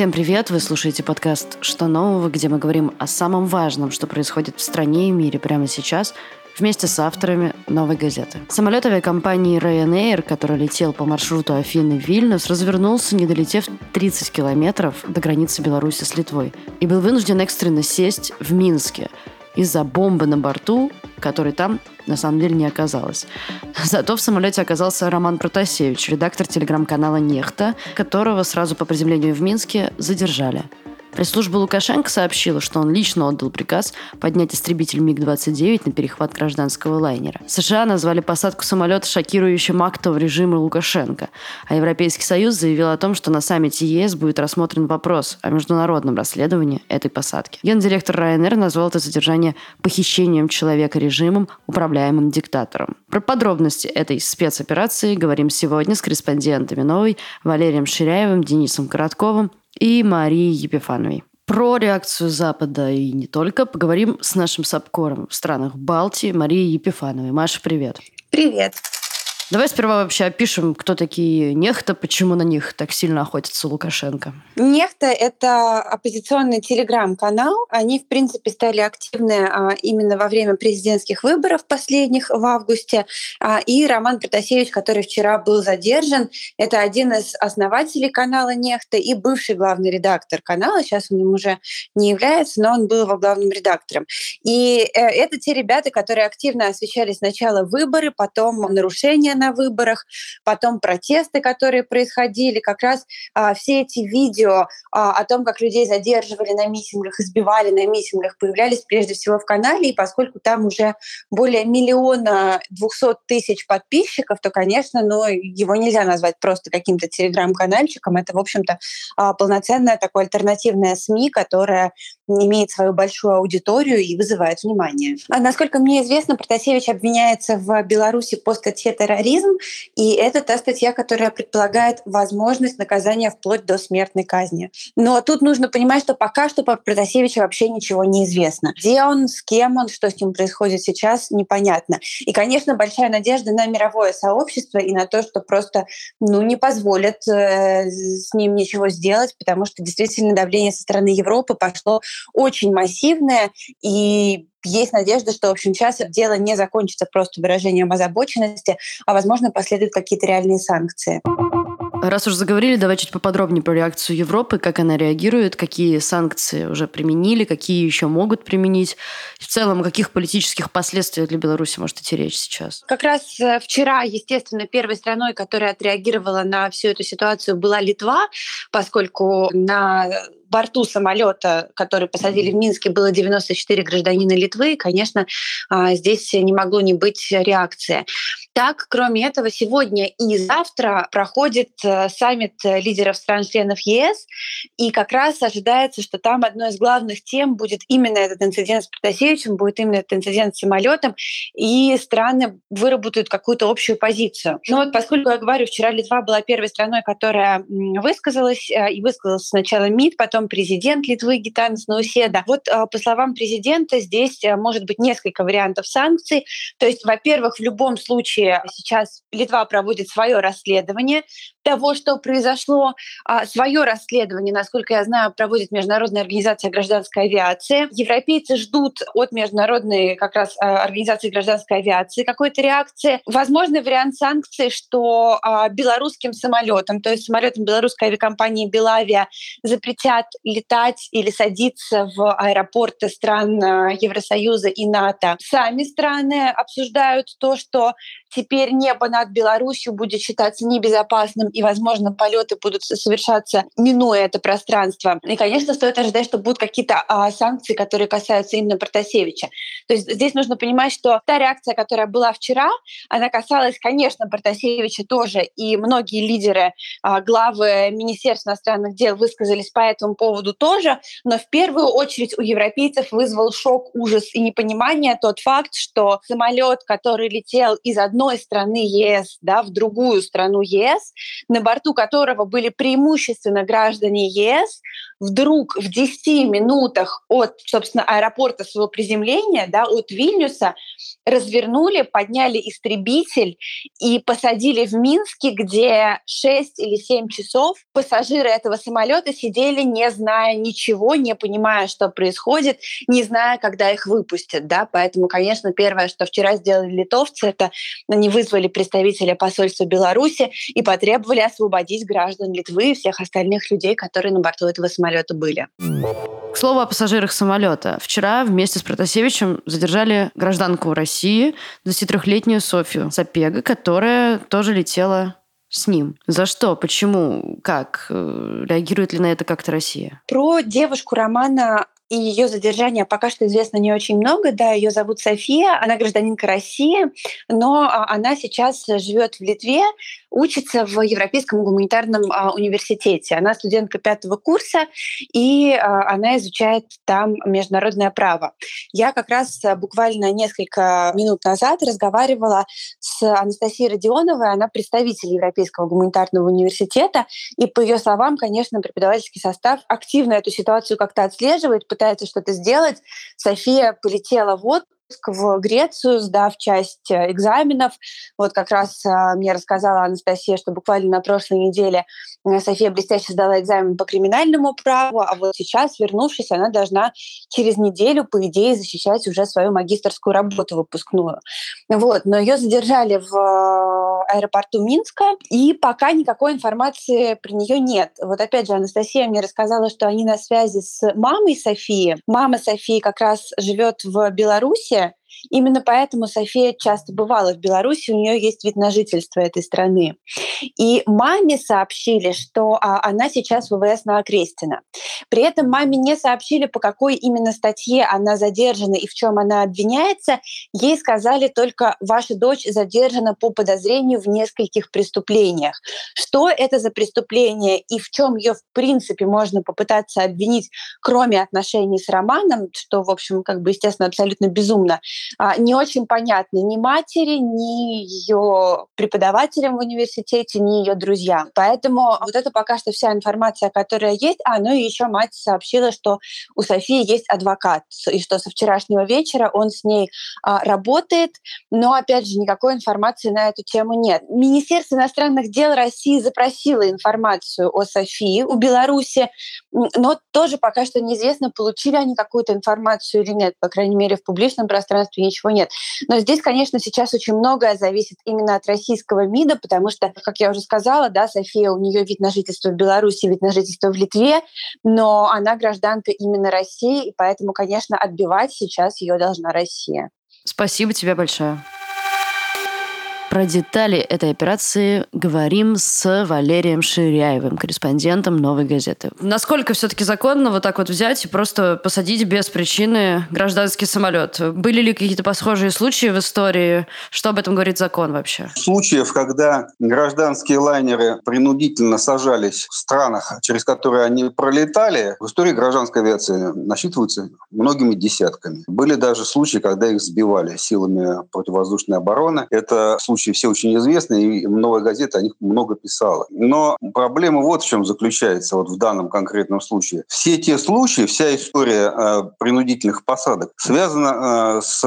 Всем привет! Вы слушаете подкаст «Что нового?», где мы говорим о самом важном, что происходит в стране и мире прямо сейчас, вместе с авторами «Новой газеты». Самолет авиакомпании Ryanair, который летел по маршруту Афины-Вильнюс, развернулся, не долетев 30 километров до границы Беларуси с Литвой, и был вынужден экстренно сесть в Минске из-за бомбы на борту, которой там на самом деле не оказалось. Зато в самолете оказался Роман Протасевич, редактор телеграм-канала «Нехта», которого сразу по приземлению в Минске задержали. Пресс-служба Лукашенко сообщила, что он лично отдал приказ поднять истребитель МиГ-29 на перехват гражданского лайнера. США назвали посадку самолета шокирующим актом режима Лукашенко, а Европейский Союз заявил о том, что на саммите ЕС будет рассмотрен вопрос о международном расследовании этой посадки. Гендиректор Ryanair назвал это задержание похищением человека режимом, управляемым диктатором. Про подробности этой спецоперации говорим сегодня с корреспондентами «Новой» Валерием Ширяевым, Денисом Коротковым и Марии Епифановой. Про реакцию Запада и не только поговорим с нашим САПКОРом в странах Балтии Марией Епифановой. Маша, привет. Привет. Давай сперва вообще опишем, кто такие Нехта, почему на них так сильно охотится Лукашенко. Нехта — это оппозиционный телеграм-канал. Они, в принципе, стали активны а, именно во время президентских выборов последних в августе. А, и Роман Протасевич, который вчера был задержан, это один из основателей канала Нехта и бывший главный редактор канала. Сейчас он им уже не является, но он был его главным редактором. И э, это те ребята, которые активно освещали сначала выборы, потом нарушения на выборах, потом протесты, которые происходили, как раз а, все эти видео а, о том, как людей задерживали на митингах, избивали на митингах, появлялись прежде всего в канале, и поскольку там уже более миллиона двухсот тысяч подписчиков, то, конечно, ну, его нельзя назвать просто каким-то телеграм-канальчиком. Это, в общем-то, а, полноценная такое альтернативная СМИ, которая имеет свою большую аудиторию и вызывает внимание. А, насколько мне известно, Протасевич обвиняется в Беларуси по статье терроризм, и это та статья, которая предполагает возможность наказания вплоть до смертной казни. Но тут нужно понимать, что пока что по Протасевичу вообще ничего не известно. Где он, с кем он, что с ним происходит сейчас, непонятно. И, конечно, большая надежда на мировое сообщество и на то, что просто ну, не позволят э, с ним ничего сделать, потому что действительно давление со стороны Европы пошло очень массивная, и есть надежда, что, в общем, сейчас дело не закончится просто выражением озабоченности, а, возможно, последуют какие-то реальные санкции. Раз уж заговорили, давай чуть поподробнее про реакцию Европы, как она реагирует, какие санкции уже применили, какие еще могут применить. В целом, о каких политических последствиях для Беларуси может идти речь сейчас? Как раз э, вчера, естественно, первой страной, которая отреагировала на всю эту ситуацию, была Литва, поскольку на борту самолета, который посадили в Минске, было 94 гражданина Литвы. И, конечно, а, здесь не могло не быть реакции. Так, кроме этого, сегодня и завтра проходит э, саммит лидеров стран-членов ЕС, и как раз ожидается, что там одной из главных тем будет именно этот инцидент с Протасевичем, будет именно этот инцидент с самолетом, и страны выработают какую-то общую позицию. Но вот поскольку я говорю, вчера Литва была первой страной, которая высказалась, э, и высказалась сначала МИД, потом президент Литвы Гитанс Науседа. Вот по словам президента, здесь может быть несколько вариантов санкций. То есть, во-первых, в любом случае сейчас Литва проводит свое расследование, того, что произошло. А, свое расследование, насколько я знаю, проводит Международная организация гражданской авиации. Европейцы ждут от Международной как раз а, организации гражданской авиации какой-то реакции. Возможный вариант санкций, что а, белорусским самолетам, то есть самолетам белорусской авиакомпании «Белавиа» запретят летать или садиться в аэропорты стран Евросоюза и НАТО. Сами страны обсуждают то, что теперь небо над Беларусью будет считаться небезопасным, и, возможно, полеты будут совершаться, минуя это пространство. И, конечно, стоит ожидать, что будут какие-то а, санкции, которые касаются именно Протасевича. То есть здесь нужно понимать, что та реакция, которая была вчера, она касалась, конечно, Протасевича тоже, и многие лидеры, а, главы Министерств иностранных дел высказались по этому поводу тоже, но в первую очередь у европейцев вызвал шок, ужас и непонимание тот факт, что самолет, который летел из одной одной страны ЕС да, в другую страну ЕС, на борту которого были преимущественно граждане ЕС, вдруг в 10 минутах от, собственно, аэропорта своего приземления, да, от Вильнюса, развернули, подняли истребитель и посадили в Минске, где 6 или 7 часов пассажиры этого самолета сидели, не зная ничего, не понимая, что происходит, не зная, когда их выпустят. Да? Поэтому, конечно, первое, что вчера сделали литовцы, это они вызвали представителя посольства Беларуси и потребовали освободить граждан Литвы и всех остальных людей, которые на борту этого самолета были. К слову о пассажирах самолета. Вчера вместе с Протасевичем задержали гражданку России, 23-летнюю Софию Сапега, которая тоже летела с ним. За что? Почему? Как? Э, реагирует ли на это как-то Россия? Про девушку Романа и ее задержание пока что известно не очень много. Да, ее зовут София, она гражданинка России, но а, она сейчас живет в Литве, учится в Европейском гуманитарном а, университете. Она студентка пятого курса, и а, она изучает там международное право. Я как раз буквально несколько минут назад разговаривала с Анастасией Родионовой, она представитель Европейского гуманитарного университета, и по ее словам, конечно, преподавательский состав активно эту ситуацию как-то отслеживает, пытается что-то сделать. София полетела в в Грецию, сдав часть э, экзаменов. Вот как раз э, мне рассказала Анастасия, что буквально на прошлой неделе э, София блестяще сдала экзамен по криминальному праву, а вот сейчас, вернувшись, она должна через неделю, по идее, защищать уже свою магистрскую работу выпускную. Вот. Но ее задержали в аэропорту Минска, и пока никакой информации про нее нет. Вот опять же, Анастасия мне рассказала, что они на связи с мамой Софии. Мама Софии как раз живет в Беларуси, there Именно поэтому София часто бывала в Беларуси, у нее есть вид на жительство этой страны. И маме сообщили, что а, она сейчас в ВВС на Окрестина. При этом маме не сообщили, по какой именно статье она задержана и в чем она обвиняется. Ей сказали только, ваша дочь задержана по подозрению в нескольких преступлениях. Что это за преступление и в чем ее в принципе можно попытаться обвинить, кроме отношений с Романом, что, в общем, как бы, естественно, абсолютно безумно, не очень понятно ни матери, ни ее преподавателям в университете, ни ее друзьям. Поэтому вот это пока что вся информация, которая есть. А, ну и еще мать сообщила, что у Софии есть адвокат, и что со вчерашнего вечера он с ней а, работает, но, опять же, никакой информации на эту тему нет. Министерство иностранных дел России запросило информацию о Софии у Беларуси, но тоже пока что неизвестно, получили они какую-то информацию или нет, по крайней мере, в публичном пространстве ничего нет. Но здесь, конечно, сейчас очень многое зависит именно от российского МИДа, потому что, как я уже сказала, да, София, у нее вид на жительство в Беларуси, вид на жительство в Литве, но она гражданка именно России, и поэтому, конечно, отбивать сейчас ее должна Россия. Спасибо тебе большое. Про детали этой операции говорим с Валерием Ширяевым, корреспондентом «Новой газеты». Насколько все-таки законно вот так вот взять и просто посадить без причины гражданский самолет? Были ли какие-то похожие случаи в истории? Что об этом говорит закон вообще? Случаев, когда гражданские лайнеры принудительно сажались в странах, через которые они пролетали, в истории гражданской авиации насчитываются многими десятками. Были даже случаи, когда их сбивали силами противовоздушной обороны. Это случай случаи все очень известны, и «Новая газета» о них много писала. Но проблема вот в чем заключается вот в данном конкретном случае. Все те случаи, вся история э, принудительных посадок связана э, с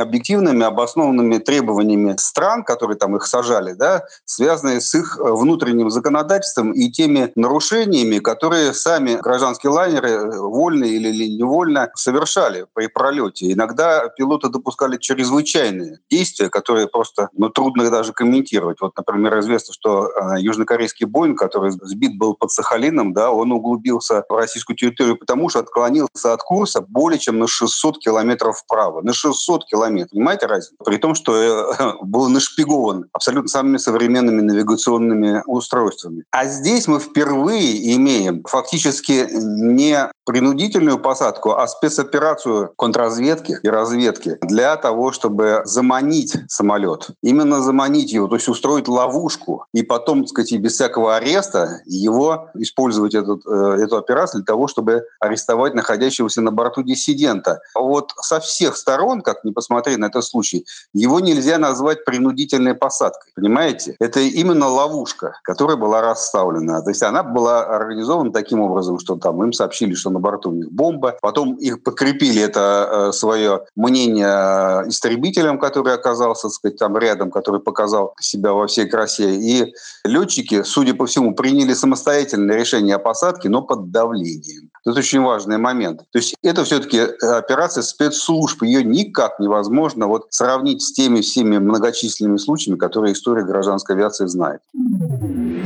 объективными, обоснованными требованиями стран, которые там их сажали, да, связанные с их э, внутренним законодательством и теми нарушениями, которые сами гражданские лайнеры э, вольно или невольно совершали при пролете. Иногда пилоты допускали чрезвычайные действия, которые просто ну, трудно даже комментировать. Вот, например, известно, что э, южнокорейский Боинг, который сбит был под Сахалином, да, он углубился в российскую территорию потому, что отклонился от курса более чем на 600 километров вправо. На 600 километров. Понимаете разницу? При том, что э, был нашпигован абсолютно самыми современными навигационными устройствами. А здесь мы впервые имеем фактически не принудительную посадку, а спецоперацию контрразведки и разведки для того, чтобы заманить самолет. Именно заманить его, то есть устроить ловушку и потом, так сказать, без всякого ареста его использовать этот, э, эту операцию для того, чтобы арестовать находящегося на борту диссидента. Вот со всех сторон, как непосредственно посмотреть на этот случай, его нельзя назвать принудительной посадкой. Понимаете? Это именно ловушка, которая была расставлена. То есть она была организована таким образом, что там им сообщили, что на борту у них бомба. Потом их подкрепили это э, свое мнение истребителем, который оказался, так сказать, там рядом, который показал себя во всей красе. И летчики, судя по всему, приняли самостоятельное решение о посадке, но под давлением. Это очень важный момент. То есть это все-таки операция спецслужб. Ее никак невозможно вот сравнить с теми всеми многочисленными случаями, которые история гражданской авиации знает.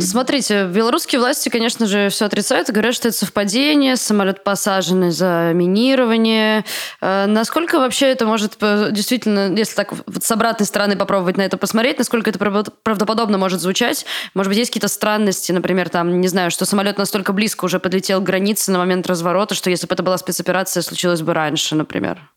Смотрите, белорусские власти, конечно же, все отрицают и говорят, что это совпадение, самолет посаженный за минирование. Э, насколько вообще это может э, действительно, если так с обратной стороны попробовать на это посмотреть, насколько это правдоподобно может звучать? Может быть, есть какие-то странности, например, там, не знаю, что самолет настолько близко уже подлетел к границе на момент разворота, что если бы это была спецоперация, случилось бы раньше, например?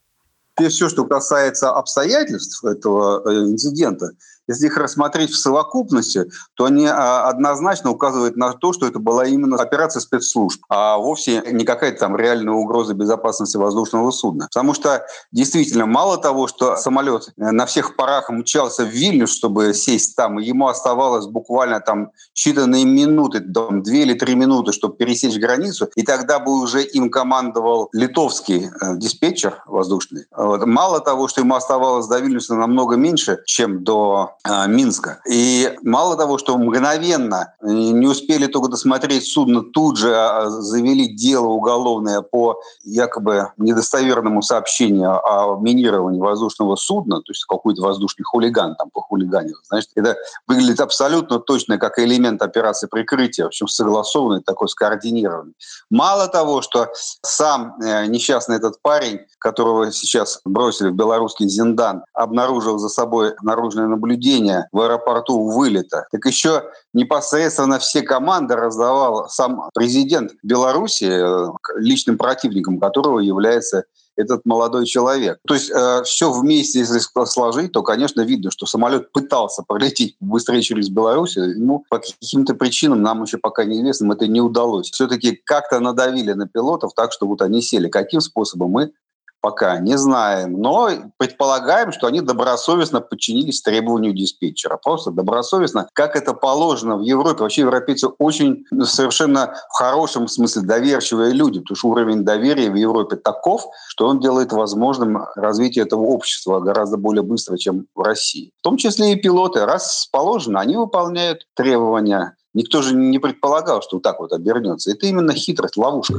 И все, что касается обстоятельств этого э, инцидента, если их рассмотреть в совокупности, то они а, однозначно указывают на то, что это была именно операция спецслужб, а вовсе не какая-то там реальная угроза безопасности воздушного судна. Потому что действительно мало того, что самолет на всех парах мчался в Вильнюс, чтобы сесть там, ему оставалось буквально там считанные минуты, там, две или три минуты, чтобы пересечь границу, и тогда бы уже им командовал литовский э, диспетчер воздушный. Вот. Мало того, что ему оставалось до Вильнюса намного меньше, чем до Минска. И мало того, что мгновенно э, не успели только досмотреть судно, тут же а, завели дело уголовное по якобы недостоверному сообщению о минировании воздушного судна, то есть какой-то воздушный хулиган там по хулиганию. Значит, это выглядит абсолютно точно как элемент операции прикрытия, в общем, согласованный, такой скоординированный. Мало того, что сам э, несчастный этот парень, которого сейчас бросили в белорусский Зиндан, обнаружил за собой наружное наблюдение, наблюдения в аэропорту вылета, так еще непосредственно все команды раздавал сам президент Беларуси, э, личным противником которого является этот молодой человек. То есть э, все вместе, если сложить, то, конечно, видно, что самолет пытался пролететь быстрее через Беларусь, ему по каким-то причинам, нам еще пока неизвестным, это не удалось. Все-таки как-то надавили на пилотов так, что вот они сели. Каким способом мы пока не знаем, но предполагаем, что они добросовестно подчинились требованию диспетчера. Просто добросовестно, как это положено в Европе. Вообще европейцы очень ну, совершенно в хорошем смысле доверчивые люди, потому что уровень доверия в Европе таков, что он делает возможным развитие этого общества гораздо более быстро, чем в России. В том числе и пилоты. Раз положено, они выполняют требования Никто же не предполагал, что вот так вот обернется. Это именно хитрость, ловушка.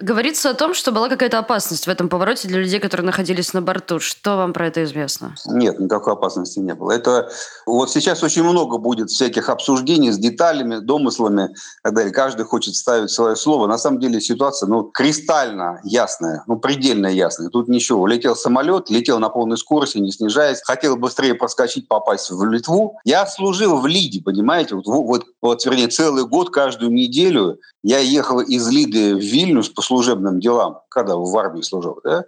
Говорится о том, что была какая-то опасность в этом повороте для людей, которые находились на борту. Что вам про это известно? Нет, никакой опасности не было. Это вот сейчас очень много будет всяких обсуждений с деталями, домыслами, когда каждый хочет ставить свое слово. На самом деле ситуация ну, кристально ясная, ну, предельно ясная. Тут ничего. Летел самолет, летел на полной скорости, не снижаясь. Хотел быстрее проскочить, попасть в Литву. Я служил в Лиде, понимаете? Вот, вот вот, вернее, целый год, каждую неделю я ехал из Лиды в Вильнюс по служебным делам, когда в армии служил, да,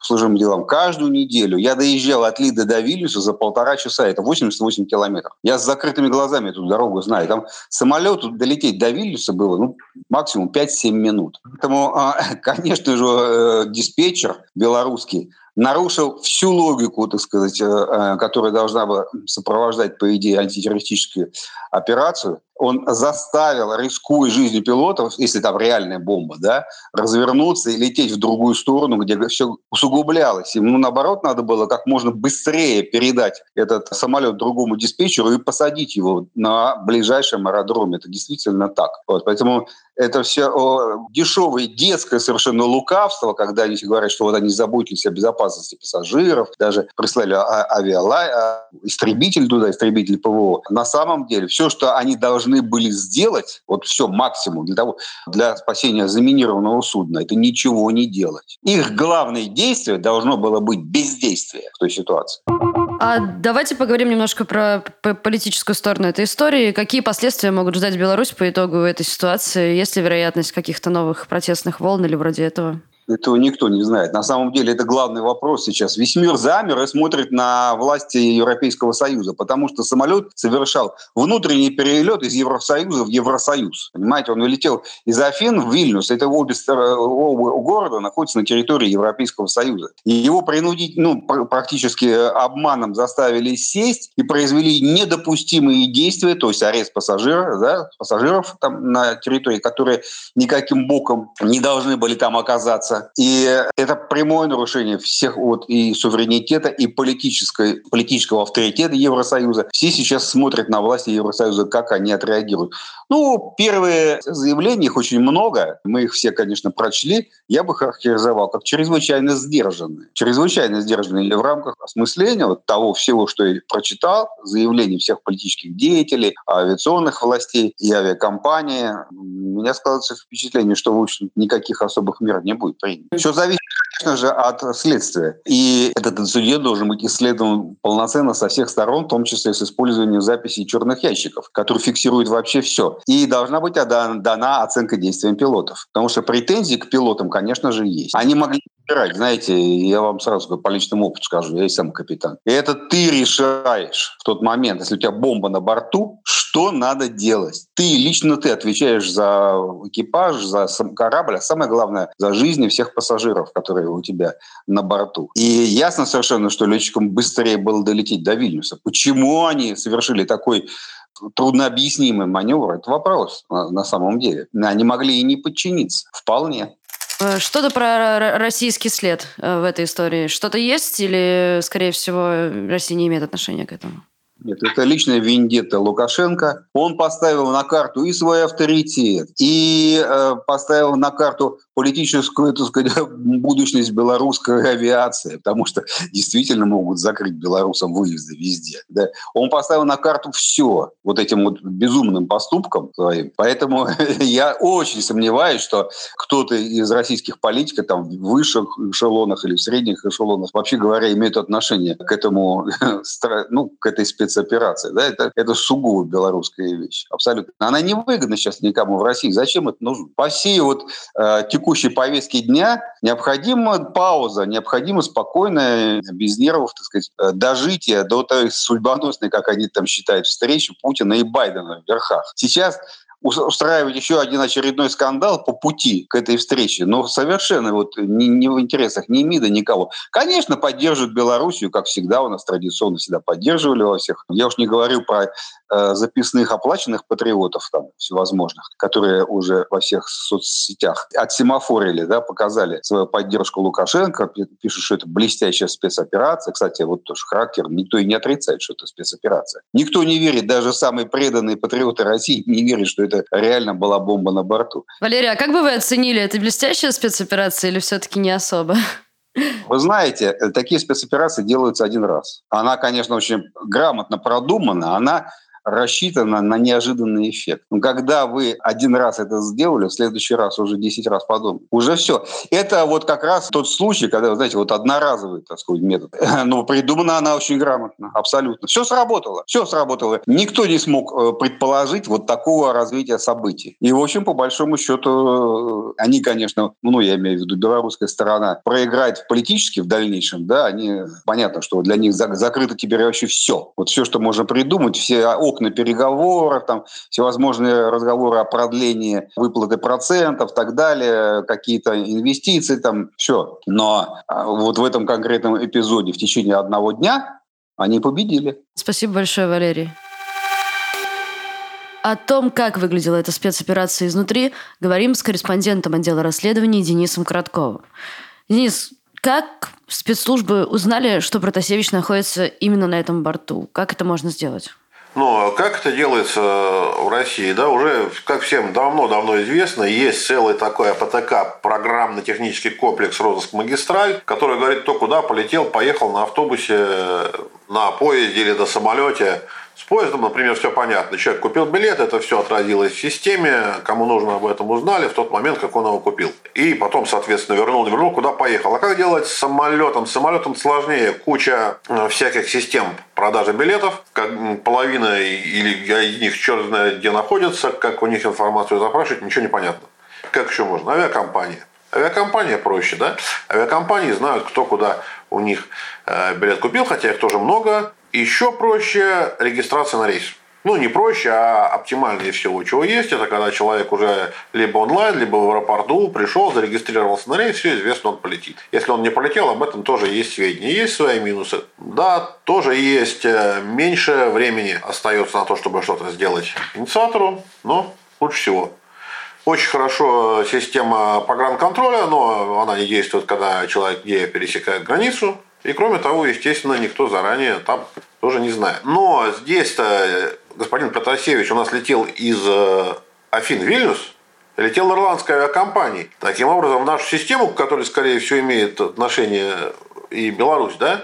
по служебным делам. Каждую неделю я доезжал от Лиды до Вильнюса за полтора часа, это 88 километров. Я с закрытыми глазами эту дорогу знаю. Там самолету долететь до Вильнюса было ну, максимум 5-7 минут. Поэтому, а, конечно же, э, диспетчер белорусский нарушил всю логику, так сказать, э, э, которая должна была сопровождать, по идее, антитеррористическую операцию, он заставил, рискуя жизнью пилотов, если там реальная бомба, да, развернуться и лететь в другую сторону, где все усугублялось. Ему, наоборот, надо было как можно быстрее передать этот самолет другому диспетчеру и посадить его на ближайшем аэродроме. Это действительно так. Вот, поэтому это все дешевое детское совершенно лукавство, когда они говорят, что вот они заботились о безопасности пассажиров, даже прислали а, авиалай, а, истребитель туда, истребитель ПВО. На самом деле все, что они должны были сделать, вот все максимум для того, для спасения заминированного судна, это ничего не делать. Их главное действие должно было быть бездействие в той ситуации. А давайте поговорим немножко про политическую сторону этой истории. Какие последствия могут ждать Беларусь по итогу этой ситуации? Есть ли вероятность каких-то новых протестных волн или вроде этого? Этого никто не знает. На самом деле это главный вопрос сейчас. Весь мир замер и смотрит на власти Европейского Союза, потому что самолет совершал внутренний перелет из Евросоюза в Евросоюз. Понимаете, он улетел из Афин в Вильнюс. Это обе, оба города находятся на территории Европейского Союза. И его принудить, ну, практически обманом заставили сесть и произвели недопустимые действия, то есть арест пассажира, да, пассажиров там на территории, которые никаким боком не должны были там оказаться. И это прямое нарушение всех вот и суверенитета, и политической, политического авторитета Евросоюза. Все сейчас смотрят на власти Евросоюза, как они отреагируют. Ну, первые заявления, их очень много, мы их все, конечно, прочли, я бы характеризовал как чрезвычайно сдержанные. Чрезвычайно сдержанные в рамках осмысления вот того всего, что я прочитал, заявлений всех политических деятелей, авиационных властей и авиакомпании. У меня складывается впечатление, что, в общем, никаких особых мер не будет принято. Все зависит, конечно же, от следствия. И этот инцидент должен быть исследован полноценно со всех сторон, в том числе с использованием записей черных ящиков, которые фиксируют вообще все. И должна быть дана оценка действиям пилотов. Потому что претензии к пилотам, конечно же, есть. Они могли выбирать, знаете, я вам сразу по личному опыту скажу, я и сам капитан. И это ты решаешь в тот момент, если у тебя бомба на борту, что надо делать. Ты, лично ты отвечаешь за экипаж, за корабль, а самое главное, за жизни всех пассажиров, которые у тебя на борту. И ясно совершенно, что летчикам быстрее было долететь до Вильнюса. Почему они совершили такой труднообъяснимый маневр, это вопрос на самом деле. Они могли и не подчиниться. Вполне. Э, что-то про российский след э, в этой истории. Что-то есть или, скорее всего, Россия не имеет отношения к этому? Нет, это личная вендетта Лукашенко. Он поставил на карту и свой авторитет, и э, поставил на карту политическую, так сказать, будущность белорусской авиации, потому что действительно могут закрыть белорусам выезды везде. Да? Он поставил на карту все вот этим вот безумным поступком своим. Поэтому я очень сомневаюсь, что кто-то из российских политиков там в высших эшелонах или в средних эшелонах, вообще говоря, имеет отношение к этому, ну, к этой спецоперации. Да? Это, это сугубо белорусская вещь. Абсолютно. Она не выгодна сейчас никому в России. Зачем это нужно? По всей вот э, текущей повестке дня необходима пауза, необходимо спокойно, без нервов, так сказать, э, дожитие до той судьбоносной, как они там считают, встречи Путина и Байдена в верхах. Сейчас устраивать еще один очередной скандал по пути к этой встрече, но совершенно вот не, не в интересах ни МИДа, никого. Конечно, поддерживают Белоруссию, как всегда, у нас традиционно всегда поддерживали во всех. Я уж не говорю про э, записных оплаченных патриотов там всевозможных, которые уже во всех соцсетях отсемафорили, да, показали свою поддержку Лукашенко, пишут, что это блестящая спецоперация. Кстати, вот тоже характер, никто и не отрицает, что это спецоперация. Никто не верит, даже самые преданные патриоты России не верят, что это реально была бомба на борту. Валерия, а как бы вы оценили, это блестящая спецоперация или все-таки не особо? Вы знаете, такие спецоперации делаются один раз. Она, конечно, очень грамотно продумана, она рассчитана на неожиданный эффект. Но когда вы один раз это сделали, в следующий раз уже 10 раз подумали. Уже все. Это вот как раз тот случай, когда, знаете, вот одноразовый, так сказать, метод. Но придумана она очень грамотно, абсолютно. Все сработало, все сработало. Никто не смог э, предположить вот такого развития событий. И, в общем, по большому счету, э, они, конечно, ну, я имею в виду белорусская сторона, проиграет политически в дальнейшем, да, они, понятно, что для них закрыто теперь вообще все. Вот все, что можно придумать, все окна переговоров, там всевозможные разговоры о продлении выплаты процентов, так далее, какие-то инвестиции, там все. Но а, вот в этом конкретном эпизоде в течение одного дня они победили. Спасибо большое, Валерий. О том, как выглядела эта спецоперация изнутри, говорим с корреспондентом отдела расследований Денисом Коротковым. Денис, как спецслужбы узнали, что Протасевич находится именно на этом борту? Как это можно сделать? Но как это делается в России? Да, уже, как всем давно-давно известно, есть целый такой АПТК, программно-технический комплекс «Розыск-магистраль», который говорит, кто куда полетел, поехал на автобусе, на поезде или на самолете – с поездом, например, все понятно. Человек купил билет, это все отразилось в системе, кому нужно об этом узнали в тот момент, как он его купил. И потом, соответственно, вернул, не вернул, куда поехал. А как делать с самолетом? С самолетом сложнее. Куча э, всяких систем продажи билетов. Как половина или из них черт знает где находится, как у них информацию запрашивать, ничего не понятно. Как еще можно? Авиакомпания Авиакомпания проще, да? Авиакомпании знают, кто куда у них э, билет купил, хотя их тоже много. Еще проще регистрация на рейс ну, не проще, а оптимальнее всего, чего есть, это когда человек уже либо онлайн, либо в аэропорту пришел, зарегистрировался на рейс, все известно, он полетит. Если он не полетел, об этом тоже есть сведения. Есть свои минусы. Да, тоже есть э, меньше времени остается на то, чтобы что-то сделать инициатору, но лучше всего. Очень хорошо система погранконтроля, но она не действует, когда человек не пересекает границу. И кроме того, естественно, никто заранее там тоже не знает. Но здесь-то господин Протасевич у нас летел из э, Афин Вильнюс, летел ирландской авиакомпанией. Таким образом, в нашу систему, к которой, скорее всего, имеет отношение и Беларусь, да,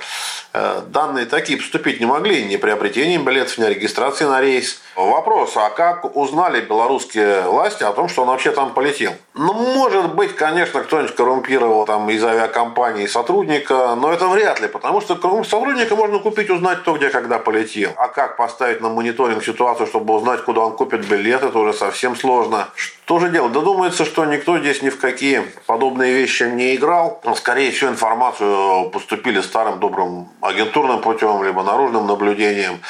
э, данные такие поступить не могли ни приобретением билетов, ни регистрации на рейс. Вопрос, а как узнали белорусские власти о том, что он вообще там полетел? Ну, может быть, конечно, кто-нибудь коррумпировал там из авиакомпании сотрудника, но это вряд ли, потому что сотрудника можно купить, узнать кто где когда полетел. А как поставить на мониторинг ситуацию, чтобы узнать, куда он купит билет, это уже совсем сложно. Что же делать? Да думается, что никто здесь ни в какие подобные вещи не играл. Скорее всего, информацию поступили старым добрым агентурным путем, либо наружным наблюдением.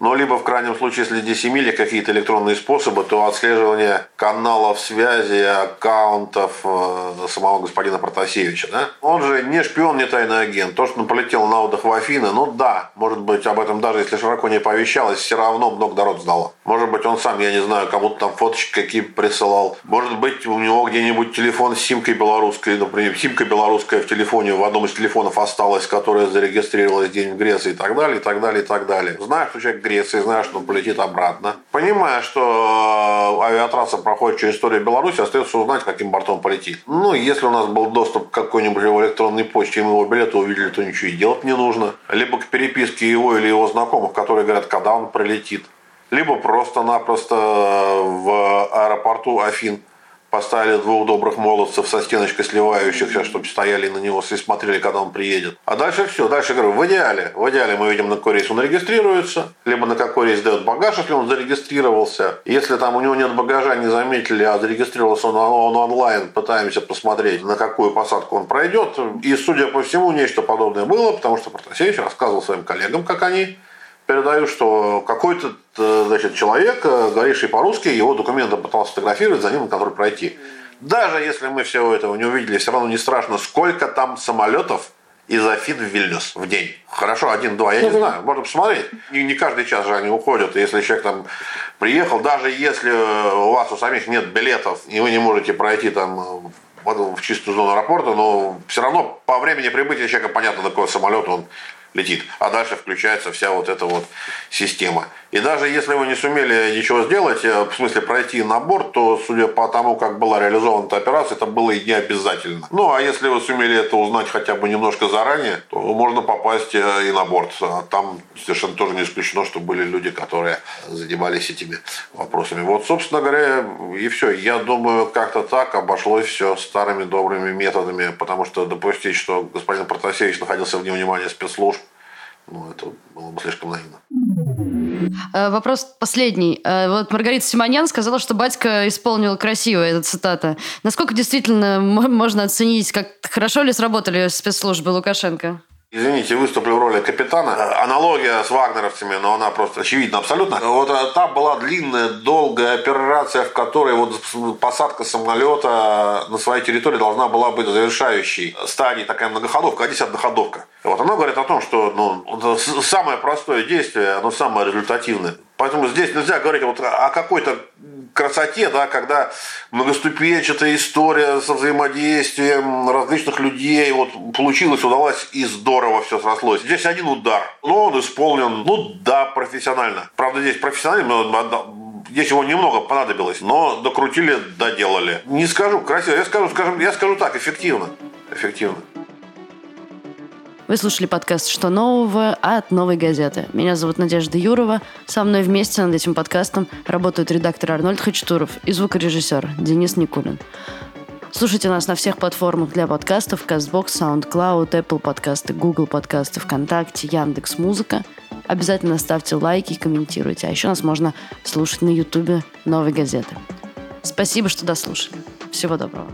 Но либо в крайнем случае, если здесь имели какие-то электронные способы, то отслеживание каналов связи, аккаунтов э, самого господина Протасевича. Да? Он же не шпион, не тайный агент. То, что он полетел на отдых в Афины, ну да, может быть, об этом даже если широко не повещалось, все равно много народ знало. Может быть, он сам, я не знаю, кому-то там фоточки какие присылал. Может быть, у него где-нибудь телефон с симкой белорусской, например, симка белорусская в телефоне, в одном из телефонов осталась, которая зарегистрировалась день в Греции и так далее, и так далее, и так далее. Знаю, что человек Греции, знаю, что он полетит обратно. Понимая, что э, авиатрасса проходит через историю Беларуси, остается узнать, каким бортом полетит. Ну, если у нас был доступ к какой-нибудь его электронной почте, и мы его билеты увидели, то ничего и делать не нужно. Либо к переписке его или его знакомых, которые говорят, когда он прилетит. Либо просто-напросто в аэропорту Афин Поставили двух добрых молодцев со стеночкой сливающихся, чтобы стояли на него и смотрели, когда он приедет. А дальше все. Дальше, говорю, в идеале. В идеале мы видим, на какой рейс он регистрируется, либо на какой рейс дает багаж, если он зарегистрировался. Если там у него нет багажа, не заметили, а зарегистрировался он, он онлайн, пытаемся посмотреть, на какую посадку он пройдет. И, судя по всему, нечто подобное было, потому что Протасевич рассказывал своим коллегам, как они передаю, что какой-то э, значит, человек, э, говоривший по-русски, его документы пытался сфотографировать, за ним на контроль пройти. Даже если мы всего этого не увидели, все равно не страшно, сколько там самолетов из Афин в Вильнюс в день. Хорошо, один-два, я не знаю, можно посмотреть. Не, не каждый час же они уходят. Если человек там приехал, даже если у вас у самих нет билетов, и вы не можете пройти там в чистую зону аэропорта, но все равно по времени прибытия человека понятно, на какой самолет он летит. А дальше включается вся вот эта вот система. И даже если вы не сумели ничего сделать, э, в смысле пройти на борт, то, судя по тому, как была реализована эта операция, это было и не обязательно. Ну, а если вы сумели это узнать хотя бы немножко заранее, то можно попасть э, и на борт. А там совершенно тоже не исключено, что были люди, которые занимались этими вопросами. Вот, собственно говоря, и все. Я думаю, как-то так обошлось все старыми добрыми методами, потому что допустить, что господин Протасевич находился вне внимания спецслужб, ну, это было бы слишком наивно. Э, вопрос последний. Э, вот Маргарита Симонян сказала, что батька исполнил красиво, эта цитата. Насколько действительно можно оценить, как хорошо ли сработали спецслужбы Лукашенко? Извините, выступлю в роли капитана. Аналогия с вагнеровцами, но она просто очевидна абсолютно. Вот э, там была длинная, долгая операция, в которой вот посадка самолета на своей территории должна была быть завершающей стадией, такая многоходовка, а здесь одноходовка. Вот она говорит о том, что ну, самое простое действие, оно самое результативное. Поэтому здесь нельзя говорить вот о какой-то красоте, да, когда многоступенчатая история со взаимодействием различных людей вот получилось, удалось и здорово все срослось. Здесь один удар, но он исполнен, ну да, профессионально. Правда, здесь профессионально, здесь его немного понадобилось, но докрутили, доделали. Не скажу красиво, я скажу, скажем, я скажу так, эффективно. Эффективно. Вы слушали подкаст «Что нового?» от «Новой газеты». Меня зовут Надежда Юрова. Со мной вместе над этим подкастом работают редактор Арнольд Хачатуров и звукорежиссер Денис Никулин. Слушайте нас на всех платформах для подкастов CastBox, SoundCloud, Apple подкасты, Google подкасты, ВКонтакте, Яндекс Музыка. Обязательно ставьте лайки и комментируйте. А еще нас можно слушать на Ютубе «Новой газеты». Спасибо, что дослушали. Всего доброго.